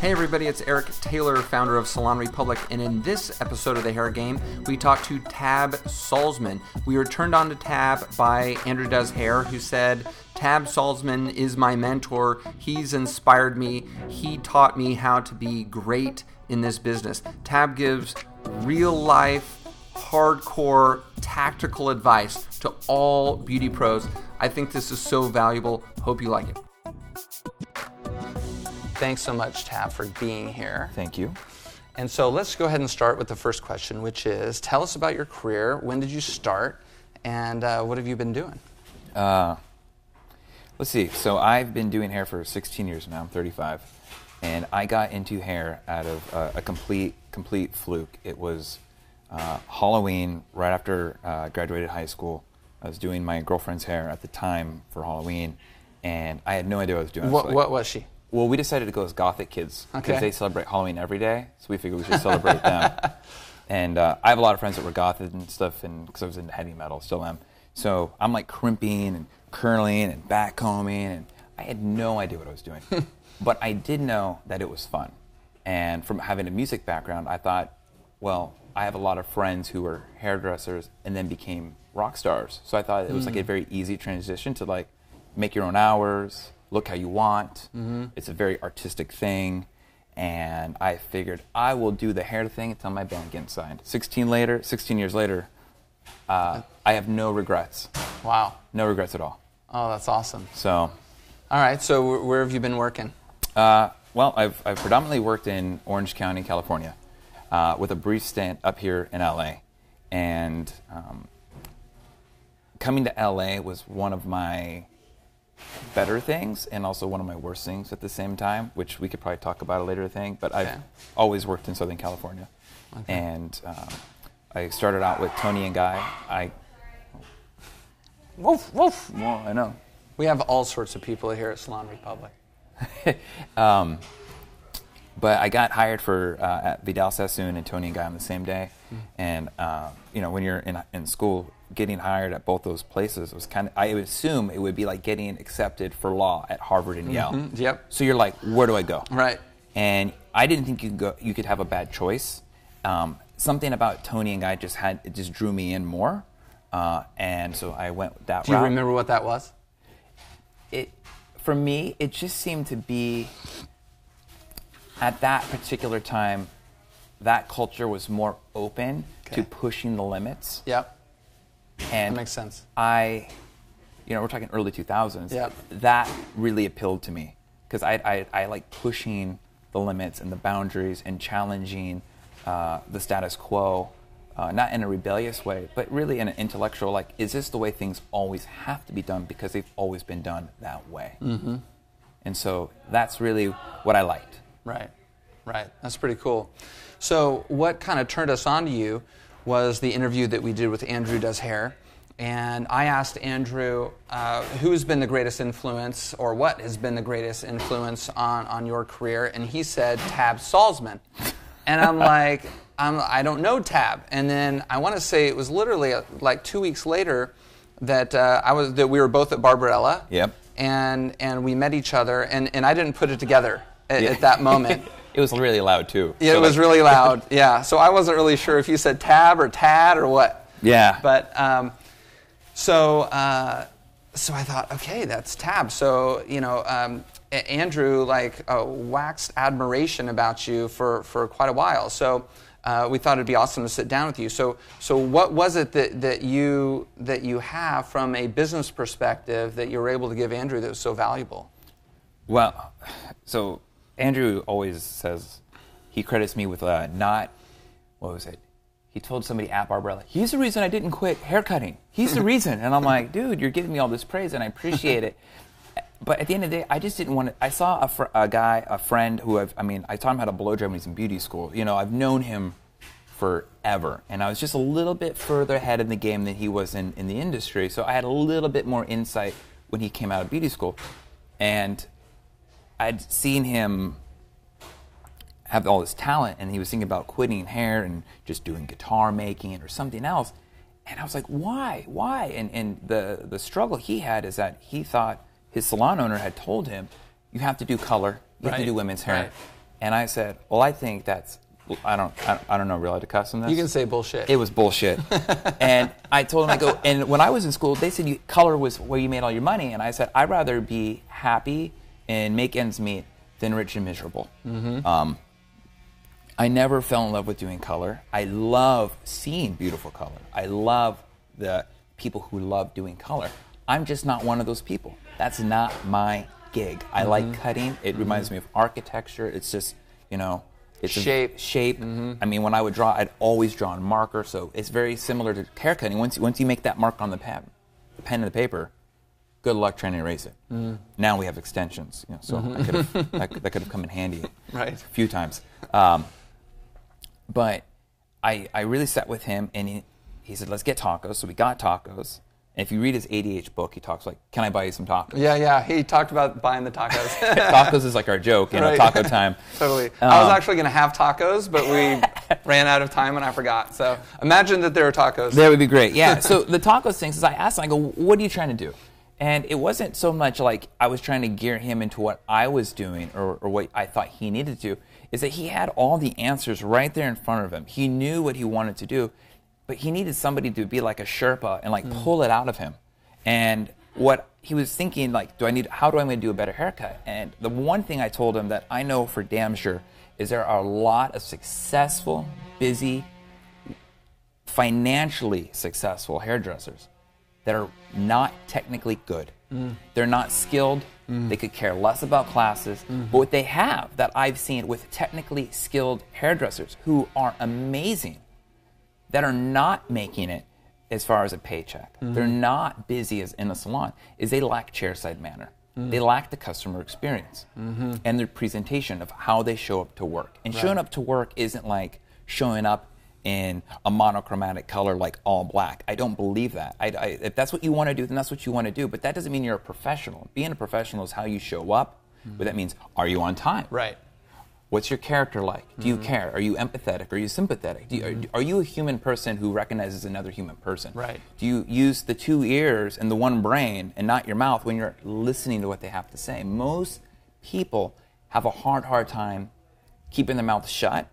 Hey everybody, it's Eric Taylor, founder of Salon Republic, and in this episode of the Hair Game, we talk to Tab Salsman. We were turned on to Tab by Andrew Does Hair, who said, Tab Salsman is my mentor. He's inspired me. He taught me how to be great in this business. Tab gives real life, hardcore, tactical advice to all beauty pros. I think this is so valuable. Hope you like it. Thanks so much, Tab, for being here. Thank you. And so let's go ahead and start with the first question, which is tell us about your career. When did you start? And uh, what have you been doing? Uh, let's see. So I've been doing hair for 16 years now. I'm 35. And I got into hair out of uh, a complete, complete fluke. It was uh, Halloween right after uh, graduated high school. I was doing my girlfriend's hair at the time for Halloween, and I had no idea what I was doing. What, So, like- what was she? Well, we decided to go as Gothic kids because Okay. they celebrate Halloween every day, so we figured we should celebrate them. And uh, I have a lot of friends that were Gothic and stuff, and because I was into heavy metal, still am. So I'm like crimping and curling and backcombing, and I had no idea what I was doing. but I did know that it was fun. And from having a music background, I thought, well, I have a lot of friends who were hairdressers and then became rock stars. So I thought it was like a very easy transition to like make your own hours, look how you want. It's a very artistic thing. And I figured I will do the hair thing until my band gets signed. 16 later, 16 years later, uh, I have no regrets. Wow. No regrets at all. Oh, that's awesome. So, All right, so wh- where have you been working? uh, well, I've, I've predominantly worked in Orange County, California, uh, with a brief stint up here in LA. And um, coming to LA was one of my better things and also one of my worst things at the same time, which we could probably talk about a later thing. But Okay. I've always worked in Southern California. And um, I started out with Toni and Guy. I, Woof, woof. well, I know. We have all sorts of people here at Salon Republic. um, but I got hired for uh, at Vidal Sassoon and Toni and Guy on the same day, and uh, you know when you're in in school, getting hired at both those places was kind of I would assume it would be like getting accepted for law at Harvard and Yale. Yep. So you're like, where do I go? Right. And I didn't think you could go. You could have a bad choice. Um, something about Toni and Guy just had it just drew me in more, uh, and so I went that route. Do you remember what that was? it for me it just seemed to be at that particular time that culture was more open Okay. to pushing the limits Yep. And That makes sense. i you know we're talking early 2000s Yep. that really appealed to me because I, I, I like pushing the limits and the boundaries and challenging uh, the status quo uh, not in a rebellious way but really in an intellectual like is this the way things always have to be done because they've always been done that way mm-hmm. and so that's really what i liked Right, right. That's pretty cool. So, what kind of turned us on to you was the interview that we did with Andrew Does Hair. And I asked Andrew uh, who has been the greatest influence or what has been the greatest influence on, on your career. And he said Tab Salsman. And I'm like, I'm, I don't know Tab. And then I want to say it was literally uh, like two weeks later that, uh, I was, that we were both at Barbarella Yep. and and we met each other and, and I didn't put it together at, Yeah. at that moment. it was really loud too Yeah, So, it was like- really loud. Yeah, so I wasn't really sure if you said tab or tad or what. yeah But um, so uh, so I thought, okay, that's tab. So you know, um, Andrew like uh, waxed admiration about you for for quite a while. So. Uh, we thought it'd be awesome to sit down with you. So, so what was it that, that you that you have from a business perspective that you were able to give Andrew that was so valuable? Well, so Andrew always says he credits me with uh, not what was it? He told somebody at Barbarella, "He's the reason I didn't quit haircutting. He's the reason." And I'm like, "Dude, you're giving me all this praise, and I appreciate it." But at the end of the day, I just didn't want to. I saw a, fr- a guy, a friend who I've, I mean, I taught him how to blow dry when he was in beauty school. You know, I've known him forever, and I was just a little bit further ahead in the game than he was in, in the industry. So I had a little bit more insight when he came out of beauty school, and I'd seen him have all this talent, and he was thinking about quitting hair and just doing guitar making or something else. And I was like, why? Why? And, and the, the struggle he had is that he thought his salon owner had told him, you have to do color, You have to do women's hair. right. And I said, well, I think that's I don't I, I don't know really to custom this. You can say bullshit. It was bullshit. and I told him, I go, and when I was in school, they said you, color was where you made all your money. And I said, I'd rather be happy and make ends meet than rich and miserable. Mm-hmm. Um, I never fell in love with doing color. I love seeing beautiful color. I love the people who love doing color. I'm just not one of those people. That's not my gig. I mm-hmm. like cutting. It mm-hmm. reminds me of architecture. It's just, you know, it's Shape. shape. I mean, when I would draw, I'd always draw on marker, so it's very similar to hair cutting. Once you, once you make that mark on the pen, the pen and the paper, good luck trying to erase it. Now we have extensions, you know, so I could have, that, could- that could have come in handy Right. a few times. Um, but I, I really sat with him, and he, he said, "Let's get tacos." So we got tacos. And if you read his ADH book, he talks like, "Can I buy you some tacos?" yeah, yeah. He talked about buying the tacos. tacos is like our joke, you know, Right. taco time. totally. I was Um, actually going to have tacos, but we ran out of time and I forgot. So imagine that there are tacos. That would be great. Yeah. so the tacos thing is I asked him, I go, what are you trying to do? And it wasn't so much like I was trying to gear him into what I was doing or, or what I thought he needed to, is that he had all the answers right there in front of him. He knew what he wanted to do, but he needed somebody to be like a Sherpa and like hmm. pull it out of him. And what he was thinking, like, do I need, how do I do a better haircut? And the one thing I told him that I know for damn sure is there are a lot of successful, busy, financially successful hairdressers that are not technically good. Mm. They're not skilled. Mm. They could care less about classes. Mm-hmm. But what they have that I've seen with technically skilled hairdressers who are amazing that are not making it as far as a paycheck. Mm-hmm. They're not busy as in a salon. Is they lack chairside manner. Mm. They lack the customer experience mm-hmm. and their presentation of how they show up to work. And showing up to work isn't like showing up in a monochromatic color like all black. I don't believe that. I, I, if that's what you want to do, then that's what you want to do. But that doesn't mean you're a professional. Being a professional is how you show up. But that means, are you on time? right. What's your character like? Do you mm-hmm. care? Are you empathetic? Are you sympathetic? Do you, are, are you a human person who recognizes another human person? Right. Do you use the two ears and the one brain and not your mouth when you're listening to what they have to say? Most people have a hard, hard time keeping their mouth shut,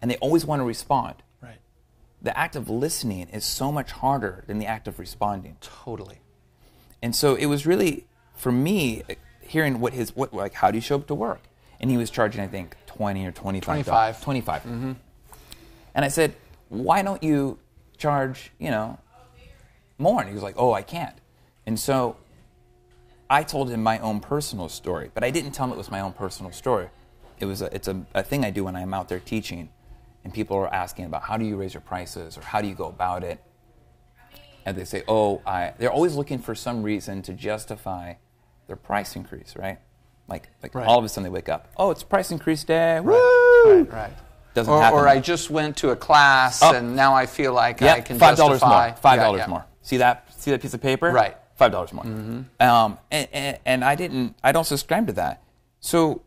and they always want to respond. Right. The act of listening is so much harder than the act of responding. Totally. And so it was really for me hearing what his what like how do you show up to work? And he was charging I think twenty or twenty five. 25. Twenty mm-hmm. And I said, why don't you charge you know more? And he was like, oh, I can't. And so I told him my own personal story, but I didn't tell him it was my own personal story. It was a, it's a, a thing I do when I'm out there teaching, and people are asking about how do you raise your prices or how do you go about it and they say, "Oh, I." They're always looking for some reason to justify their price increase, right? Like, like Right. all of a sudden they wake up, "Oh, it's price increase day!" Woo! Right. Right. Doesn't or, happen. or I just went to a class Oh. and now I feel like Yeah, I can five dollars more. Five dollars yeah. more. See that? See that piece of paper? Right. Five dollars more. Um, and, and, and I didn't. I don't subscribe to that. So,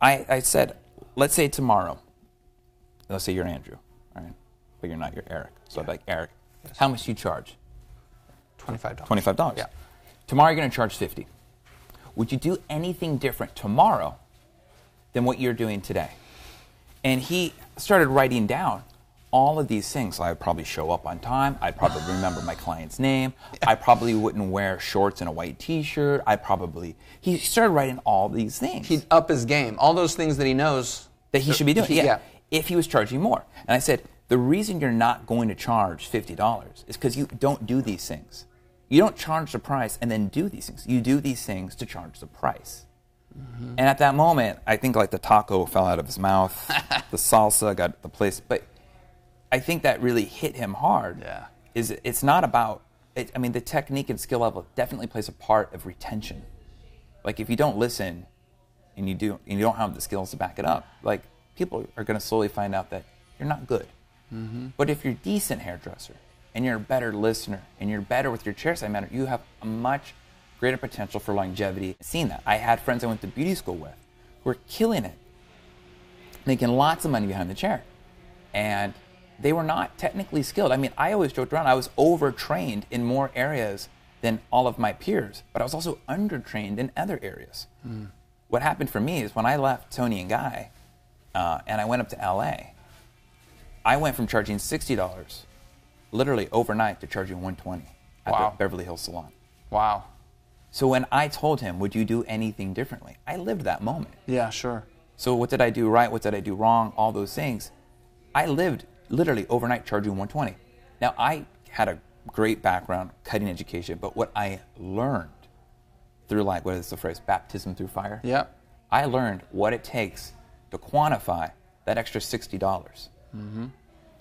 I, I said, let's say tomorrow. Let's say you're Andrew, all right? But you're not. You're Eric. So I'm like, Eric, how much do you charge? Twenty-five dollars. Twenty-five dollars. Yeah. Tomorrow you're going to charge fifty. Would you do anything different tomorrow than what you're doing today? And he started writing down all of these things. So I'd probably show up on time. I'd probably remember my client's name. I probably wouldn't wear shorts and a white T-shirt. I probably he started writing all these things He'd up his game. All those things that he knows. that he should be doing. He- yeah. yeah. If he was charging more. And I said, the reason you're not going to charge $50 is because you don't do these things. You don't charge the price and then do these things. You do these things to charge the price. Mm-hmm. And at that moment, I think like the taco fell out of his mouth, the salsa got the place. But I think that really hit him hard. Yeah. Is it's not about. It, I mean, the technique and skill level definitely plays a part of retention. Like if you don't listen, and you do, and you don't have the skills to back it up, like people are going to slowly find out that you're not good. Mm-hmm. But if you're a decent hairdresser and you're a better listener and you're better with your chairside manner, you have a much greater potential for longevity. I've seen that. I had friends I went to beauty school with who were killing it, making lots of money behind the chair. And they were not technically skilled. I mean, I always joked around, I was overtrained in more areas than all of my peers, but I was also undertrained in other areas. Mm. what happened for me is when I left Toni and Guy, uh, and I went up to LA, I went from charging sixty dollars, literally overnight, to charging one twenty at Wow. the Beverly Hills salon. Wow. So when I told him, "Would you do anything differently?" I lived that moment. Yeah, sure. So what did I do right? What did I do wrong? All those things. I lived literally overnight charging 120. Now I had a great background, cutting education, but what I learned through like what is the phrase, baptism through fire. Yep. I learned what it takes to quantify that extra sixty dollars. Mm-hmm.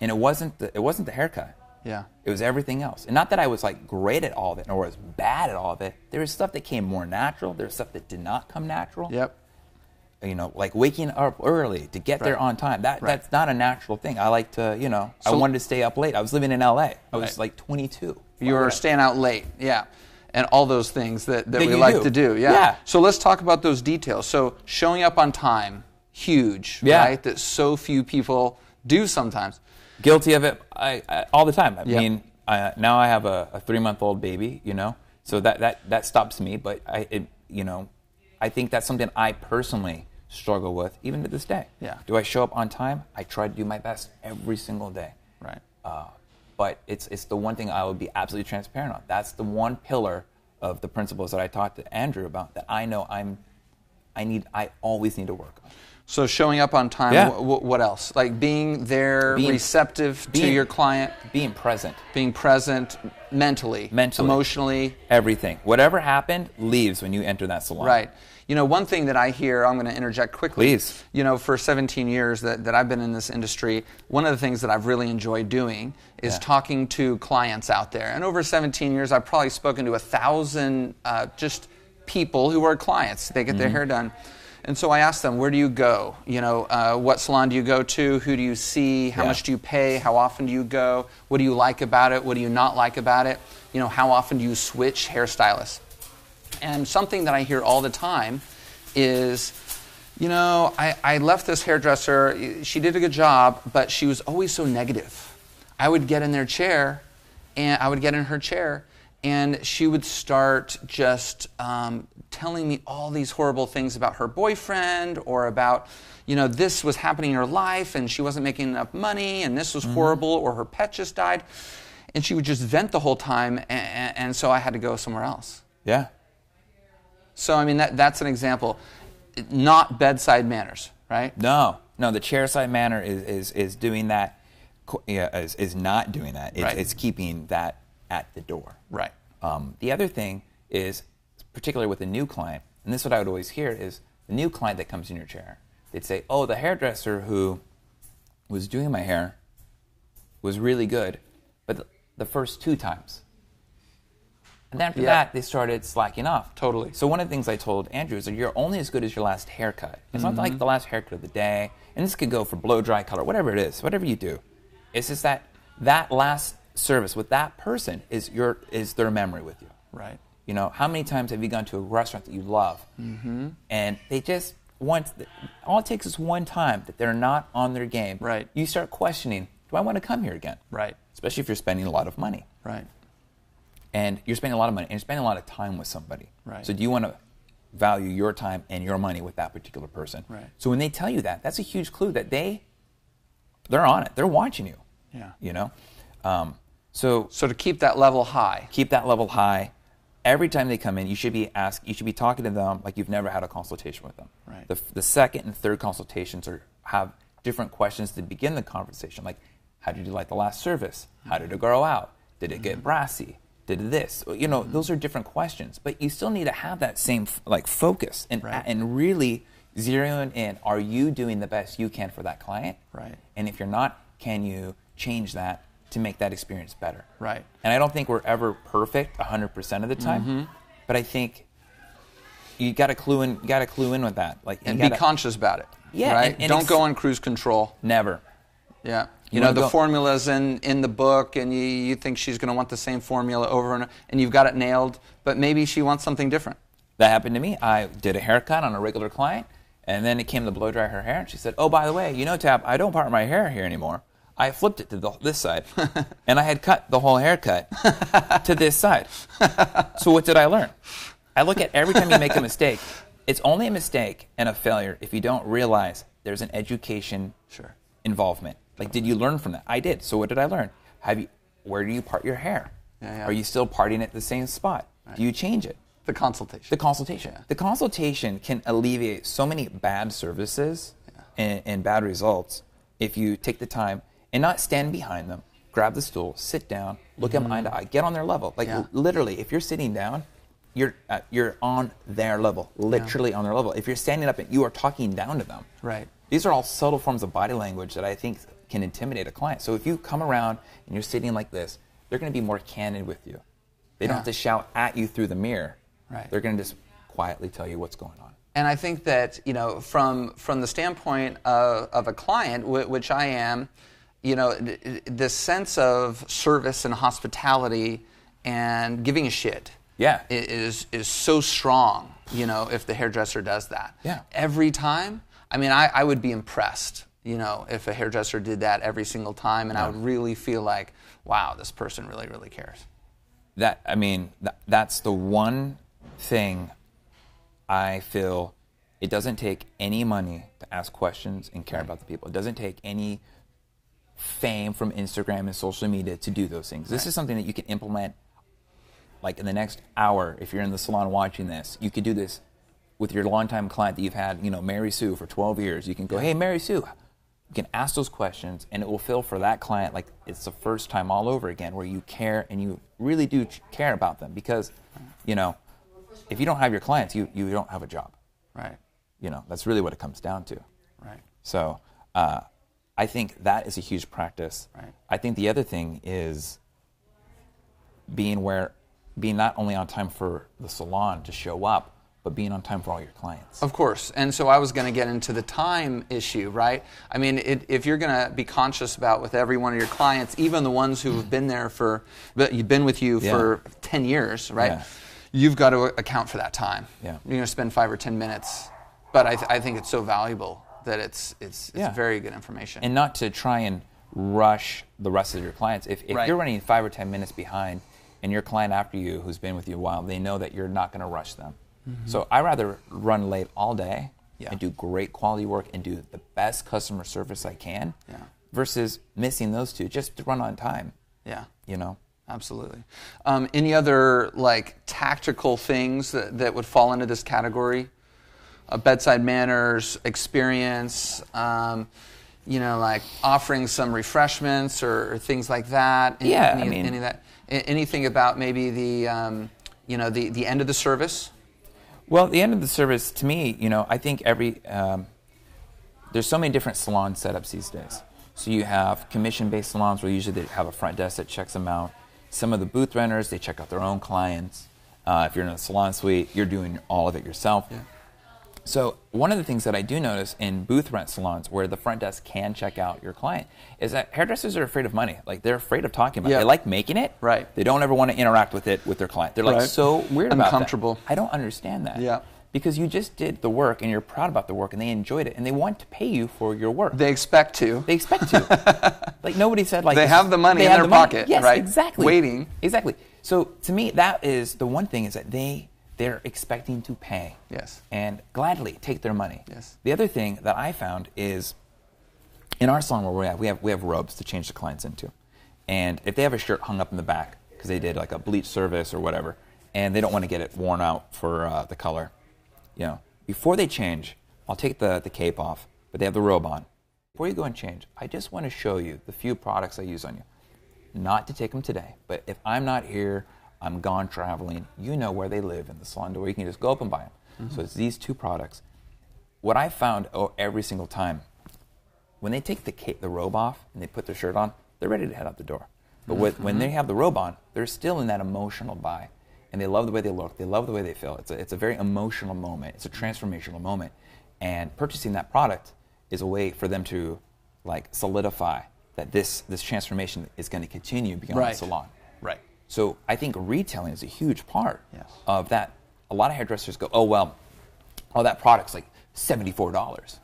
And it wasn't the, it wasn't the haircut. Yeah. It was everything else. And not that I was like great at all of it or was bad at all of it. There was stuff that came more natural. There was stuff that did not come natural Yep. you know, like waking up early to get there on time. That Right. that's not a natural thing. I like to, you know, I wanted to stay up late. I was living in LA. I was Right. like 22. You were staying out late, yeah, and all those things that, that, That we like do. to do, yeah. Yeah. So let's talk about those details. So showing up on time, huge, Yeah. right? That so few people do sometimes. guilty of it I, I, all the time. I Yeah. mean, uh, now I have a, a three month old baby, you know, so that that that stops me. But I, it, you know, I think that's something I personally struggle with even to this day. Yeah. Do I show up on time? I try to do my best every single day. Right. Uh, but it's it's the one thing I would be absolutely transparent on. That's the one pillar of the principles that I talked to Andrew about that I know I'm I need I always need to work on. So showing up on time. Yeah. wh- wh- what else? Like being there, Being- receptive to being- your client, Being present. being present mentally, Mentally. emotionally. Everything. Whatever happened leaves when you enter that salon. Right. You know, one thing that I hear, I'm going to interject quickly. Please. You know, for 17 years that, that I've been in this industry, one of the things that I've really enjoyed doing is Yeah. talking to clients out there. And over 17 years, I've probably spoken to a thousand uh, just people who are clients. They get Mm-hmm. their hair done. And so I ask them, where do you go? You know, uh, what salon do you go to? Who do you see? How Yeah. much do you pay? How often do you go? What do you like about it? What do you not like about it? You know, how often do you switch hairstylists? And something that I hear all the time is, you know, I, I left this hairdresser. She did a good job, but she was always so negative. I would get in their chair, and I would get in her chair, and she would start just um, telling me all these horrible things about her boyfriend or about, you know, this was happening in her life, and she wasn't making enough money, and this was horrible, or her pet just died. And she would just vent the whole time, and, and so I had to go somewhere else. Yeah. So I mean that that's an example, not bedside manners, right? No, no. The chairside manner is is, is doing that. is, is not doing that. It's, Right. it's keeping that at the door. Right. Um, the other thing is, particularly with a new client, and this is what I would always hear is the new client that comes in your chair. They'd say, "Oh, the hairdresser who was doing my hair was really good, but the, the first two times." And then after Yeah. that, they started slacking off. Totally. So one of the things I told Andrew is that you're only as good as your last haircut. It's not Mm-hmm. like the last haircut of the day, and this could go for blow dry color, whatever it is, whatever you do. It's just that that last service with that person is your is their memory with you. Right. You know, how many times have you gone to a restaurant that you love, mm-hmm. and they just once all it takes is one time that they're not on their game. Right. You start questioning, do I want to come here again? Right. Especially if you're spending a lot of money Right. and you're spending a lot of money and you're spending a lot of time with somebody. Right. So do you want to value your time and your money with that particular person? Right. So when they tell you that, that's a huge clue that they they're on it. They're watching you. Yeah. You know. Um, so So to keep that level high. keep that level high. Every time they come in, you should be ask. You should be talking to them like you've never had a consultation with them. Right. The, the second and third consultations are have different questions to begin the conversation. Like, how did you like the last service? How did it grow out? Did it get mm-hmm. brassy? Did this? You know, mm-hmm. those are different questions. But you still need to have that same like focus and Right. and really zeroing in. Are you doing the best you can for that client? Right. And if you're not, can you change that to make that experience better? Right. And I don't think we're ever perfect 100% of the time, Mm-hmm. but I think you got to clue in. You got to clue in with that. Like, And be gotta- conscious about it. Yeah, Right. and- and Don't go on cruise control. Never. Yeah. You, You know the go- formula's in in the book, and you, you think she's going to want the same formula over and and you've got it nailed, but maybe she wants something different. That happened to me. I did a haircut on a regular client, and then it came to blow dry her hair, and she said, "Oh, by the way, you know, Tab, I don't part my hair here anymore. I flipped it to the, this side, and I had cut the whole haircut to this side. So what did I learn? I look at every time you make a mistake, It's only a mistake and a failure if you don't realize there's an education Sure. involvement. Like, did you learn from that? I did. So what did I learn? Have you? Where do you part your hair? Yeah, yeah. Are you still parting at the same spot? Do you change it? The consultation. The consultation. The consultation can alleviate so many bad services and, and bad results if you take the time and not stand behind them, grab the stool, sit down, look at them eye to eye, get on their level. Like Mm-hmm. Yeah. literally, if you're sitting down, you're uh, you're on their level, literally on their level. If you're standing up and you are talking down to them, Right. These are all subtle forms of body language that I think can intimidate a client. So if you come around and you're sitting like this, they're going to be more candid with you. They don't Yeah. have to shout at you through the mirror. Right. They're going to just quietly tell you what's going on. And I think that you know, from from the standpoint of, of a client, wh- which I am, you know, th- th- this sense of service and hospitality and giving a shit, Yeah. is is so strong. You know, if the hairdresser does that, Yeah. every time. I mean, I, I would be impressed. You know, if a hairdresser did that every single time, and I would really feel like, wow, this person really, really cares. That I mean, that, that's the one thing I feel it doesn't take any money to ask questions and care about the people. It doesn't take any fame from Instagram and social media to do those things. This is something that you can implement like in the next hour if you're in the salon watching this. You could do this with your longtime client that you've had, you know, Mary Sue for 12 years. You can go, "Hey, Mary Sue." You can ask those questions and it will feel for that client like it's the first time all over again where you care and you really do care about them because, you know, if you don't have your clients, you, you don't have a job. Right. You know, that's really what it comes down to. Right. So uh, I think that is a huge practice. Right. I think the other thing is being where, being not only on time for the salon to show up, but being on time for all your clients. Of course. And so I was going to get into the time issue, right? I mean, it, if you're going to be conscious about with every one of your clients, even the ones who have been there for, but you've been with you Yeah. for 10 years, right? Yeah. You've got to account for that time. Yeah. You're going to spend five or 10 minutes. But I, th- I think it's so valuable that it's, it's, it's Yeah. very good information. and not to try and rush the rest of your clients. If, if Right. you're running five or ten minutes behind, and your client after you, who's been with you a while, they know that you're not going to rush them. So I rather run late all day Mm-hmm. Yeah. and do great quality work and do the best customer service I can, Yeah. versus missing those two just to run on time. yeah. You know. Absolutely. Um, any other like tactical things that, that would fall into this category? Uh, bedside manners, experience, um, you know, like offering some refreshments or, or things like that. Any- Yeah, I mean- any of that. Anything about maybe the, um, you know, the, the end of the service? Well, the end of the service, to me, you know, I think every um, there's so many different salon setups these days. So you have commission-based salons where usually they have a front desk that checks them out. Some of the booth renters they check out their own clients. Uh, if you're in a salon suite, you're doing all of it yourself. So one of the things that I do notice in booth rent salons where the front desk can check out your client is that hairdressers are afraid of money. Like they're afraid of talking about it. They like making it. Right. They don't ever want to interact with it with their client. They're like Right. so weird about that. Uncomfortable. I don't understand that. Yeah. Because you just did the work and you're proud about the work and they enjoyed it and they want to pay you for your work. They expect to. They expect to. like nobody said like They have the money in their the money. pocket, Yes, right? exactly. Waiting. Exactly. So to me, that is the one thing is that they they're expecting to pay. Yes. And gladly take their money. Yes. The other thing that I found is in our salon where we're at, we have we have robes to change the clients into, and if they have a shirt hung up in the back because they did like a bleach service or whatever, and they don't want to get it worn out for uh, the color, you know, before they change, I'll take the the cape off, but they have the robe on. Before you go and change, I just want to show you the few products I use on you. Not to take them today, but if I'm not here, I'm gone traveling. You know where they live in the salon door. You can just go up and buy them. So it's these two products. What I found oh, every single time when they take the cape, the robe off and they put their shirt on, they're ready to head out the door. But with, when they have the robe on, they're still in that emotional buy, and they love the way they look. They love the way they feel. It's a, it's a very emotional moment. It's a transformational moment, and purchasing that product is a way for them to like solidify that this this transformation is going to continue beyond Right. the salon. So I think retailing is a huge part Yes. of that. A lot of hairdressers go, oh well, oh that product's like seventy four dollars.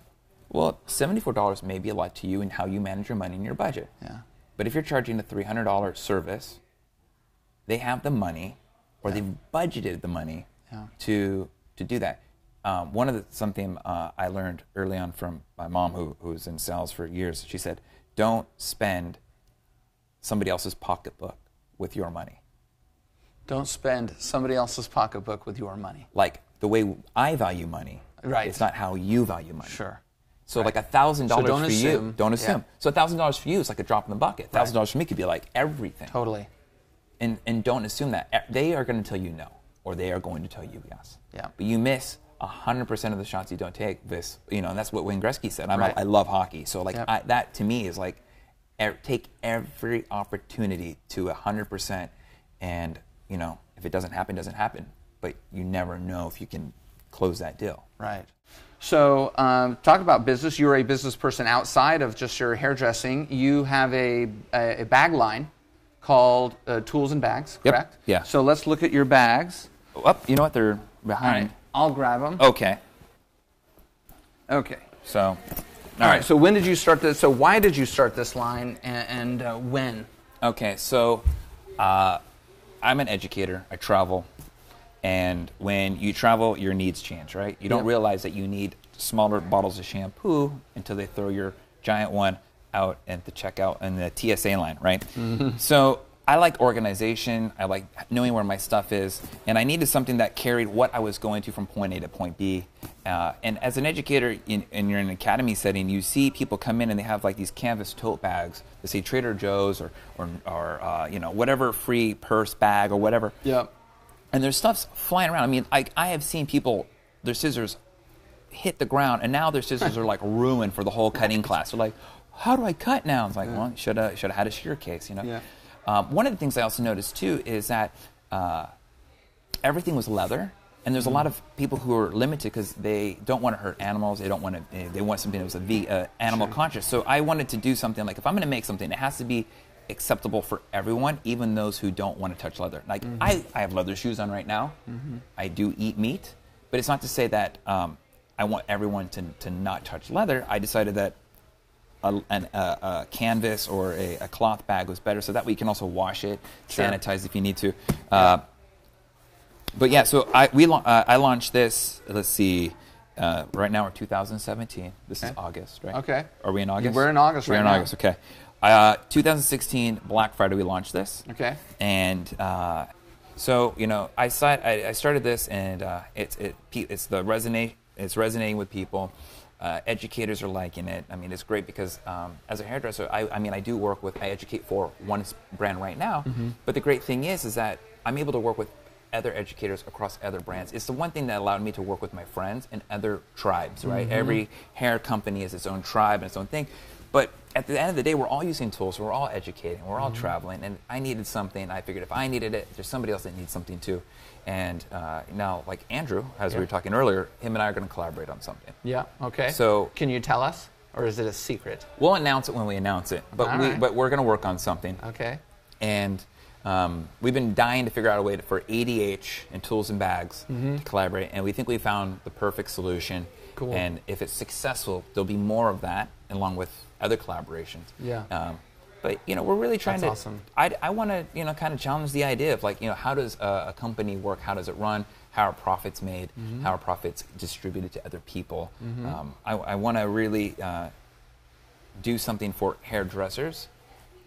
Well, seventy four dollars may be a lot to you and how you manage your money and your budget. Yeah. But if you're charging a three hundred dollar service, they have the money, or they've budgeted the money Yeah. to to do that. um, one of the something uh, I learned early on from my mom, who who was in sales for years. She said, "Don't spend somebody else's pocketbook with your money." Don't spend somebody else's pocketbook with your money. Like the way I value money, Right. It's not how you value money. Sure. So like a thousand dollars for assume. you, don't assume. Yeah. So a thousand dollars for you is like a drop in the bucket. Thousand dollars for me could be like everything. Totally. And and don't assume that they are going to tell you no, or they are going to tell you yes. Yeah. But you miss hundred percent of the shots you don't take. This, you know, and that's what Wayne Gretzky said. Right. a, I love hockey, so like Yep. I, that to me is like e- take every opportunity to hundred percent, and you know if it doesn't happen, doesn't happen. But you never know if you can close that deal. Right. So, um, talk about business. You're a business person outside of just your hairdressing. You have a, a, a bag line called uh, Tools and Bags, Yep. correct? Yeah. So, let's look at your bags. Up, you know what? They're behind. right. I'll grab them. Okay. Okay. So, all right. So, when did you start this? So, why did you start this line and, and uh, when? Okay, so uh, I'm an educator. I travel, and when you travel, your needs change, right? You don't Yeah. realize that you need smaller bottles of shampoo until they throw your giant one out at the checkout in the TSA line, right? So I like organization. I like knowing where my stuff is, and I needed something that carried what I was going to from point A to point B. Uh, and as an educator, in, and you're in an academy setting, you see people come in and they have like these canvas tote bags that say Trader Joe's or or, or uh, you know whatever free purse bag or whatever Yep. and there's stuff's flying around. I mean, I, I have seen people, their scissors hit the ground, and now their scissors are like ruined for the whole cutting class. They're like, how do I cut now? It's like, well, should have should have had a shear case, you know. Yeah. Um, one of the things I also noticed too is that uh, everything was leather. And there's a lot of people who are limited because they don't want to hurt animals. They don't want to. They want something that was a ve- uh, animal conscious. So I wanted to do something like if I'm going to make something, it has to be acceptable for everyone, even those who don't want to touch leather. Like I, I have leather shoes on right now. I do eat meat, but it's not to say that um, I want everyone to, to not touch leather. I decided that a, an, a, a canvas or a, a cloth bag was better, so that way you can also wash it, Sure. sanitize if you need to. Uh, but yeah, so I we uh, I launched this. Let's see. Uh, right now we're 2017. This is August, right? Okay. Are we in August? We're in August We're right in now. August. Okay. Uh, 2016 Black Friday we launched this. Okay. And uh, so you know, I, I, I started this, and uh, it's it, it's the resonate it's resonating with people. Uh, educators are liking it. I mean, it's great because um, as a hairdresser, I, I mean, I do work with I educate for one brand right now. Mm-hmm. But the great thing is, is that I'm able to work with other educators across other brands. It's the one thing that allowed me to work with my friends and other tribes. Right, every hair company is its own tribe and its own thing. But at the end of the day, we're all using tools. We're all educating. We're all traveling. And I needed something. I figured if I needed it, there's somebody else that needs something too. And uh, now, like Andrew, as we were talking earlier, him and I are going to collaborate on something. Yeah. Okay. So- can you tell us, or is it a secret? We'll announce it when we announce it. But All we, right. but we're going to work on something. Okay. And um, we've been dying to figure out a way to, for ADH and tools and bags to collaborate, and we think we found the perfect solution. Cool. And if it's successful, there'll be more of that, along with other collaborations. Yeah. Um, but you know, we're really trying That's to. awesome. I, I want to you know kind of challenge the idea of like you know how does a, a company work? How does it run? How are profits made? Mm-hmm. How are profits distributed to other people? Um, I, I want to really uh, do something for hairdressers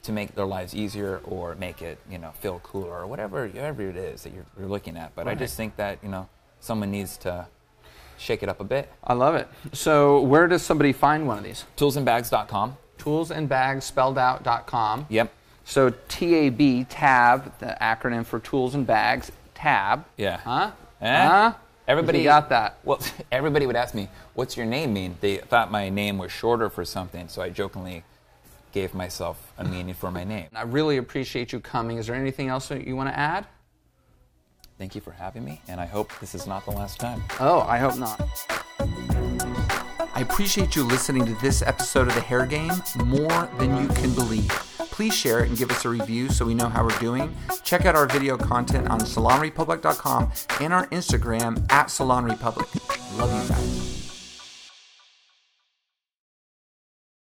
to make their lives easier or make it you know feel cooler or whatever whatever it is that you're, you're looking at. But I just think that you know someone needs to shake it up a bit. I love it. So, where does somebody find one of these? Toolsandbags.com. Tools and bags spelled out.com. Yep. So TAB, tab, the acronym for tools and bags, tab. Yeah. Huh? Eh? Huh? Everybody got that. Well, everybody would ask me, "What's your name mean?" They thought my name was shorter for something, so I jokingly gave myself a meaning for my name. I really appreciate you coming. Is there anything else that you want to add? Thank you for having me, and I hope this is not the last time. Oh, I hope not. I appreciate you listening to this episode of The Hair Game more than you can believe. Please share it and give us a review so we know how we're doing. Check out our video content on salonrepublic.com and our Instagram at salonrepublic. Love you guys.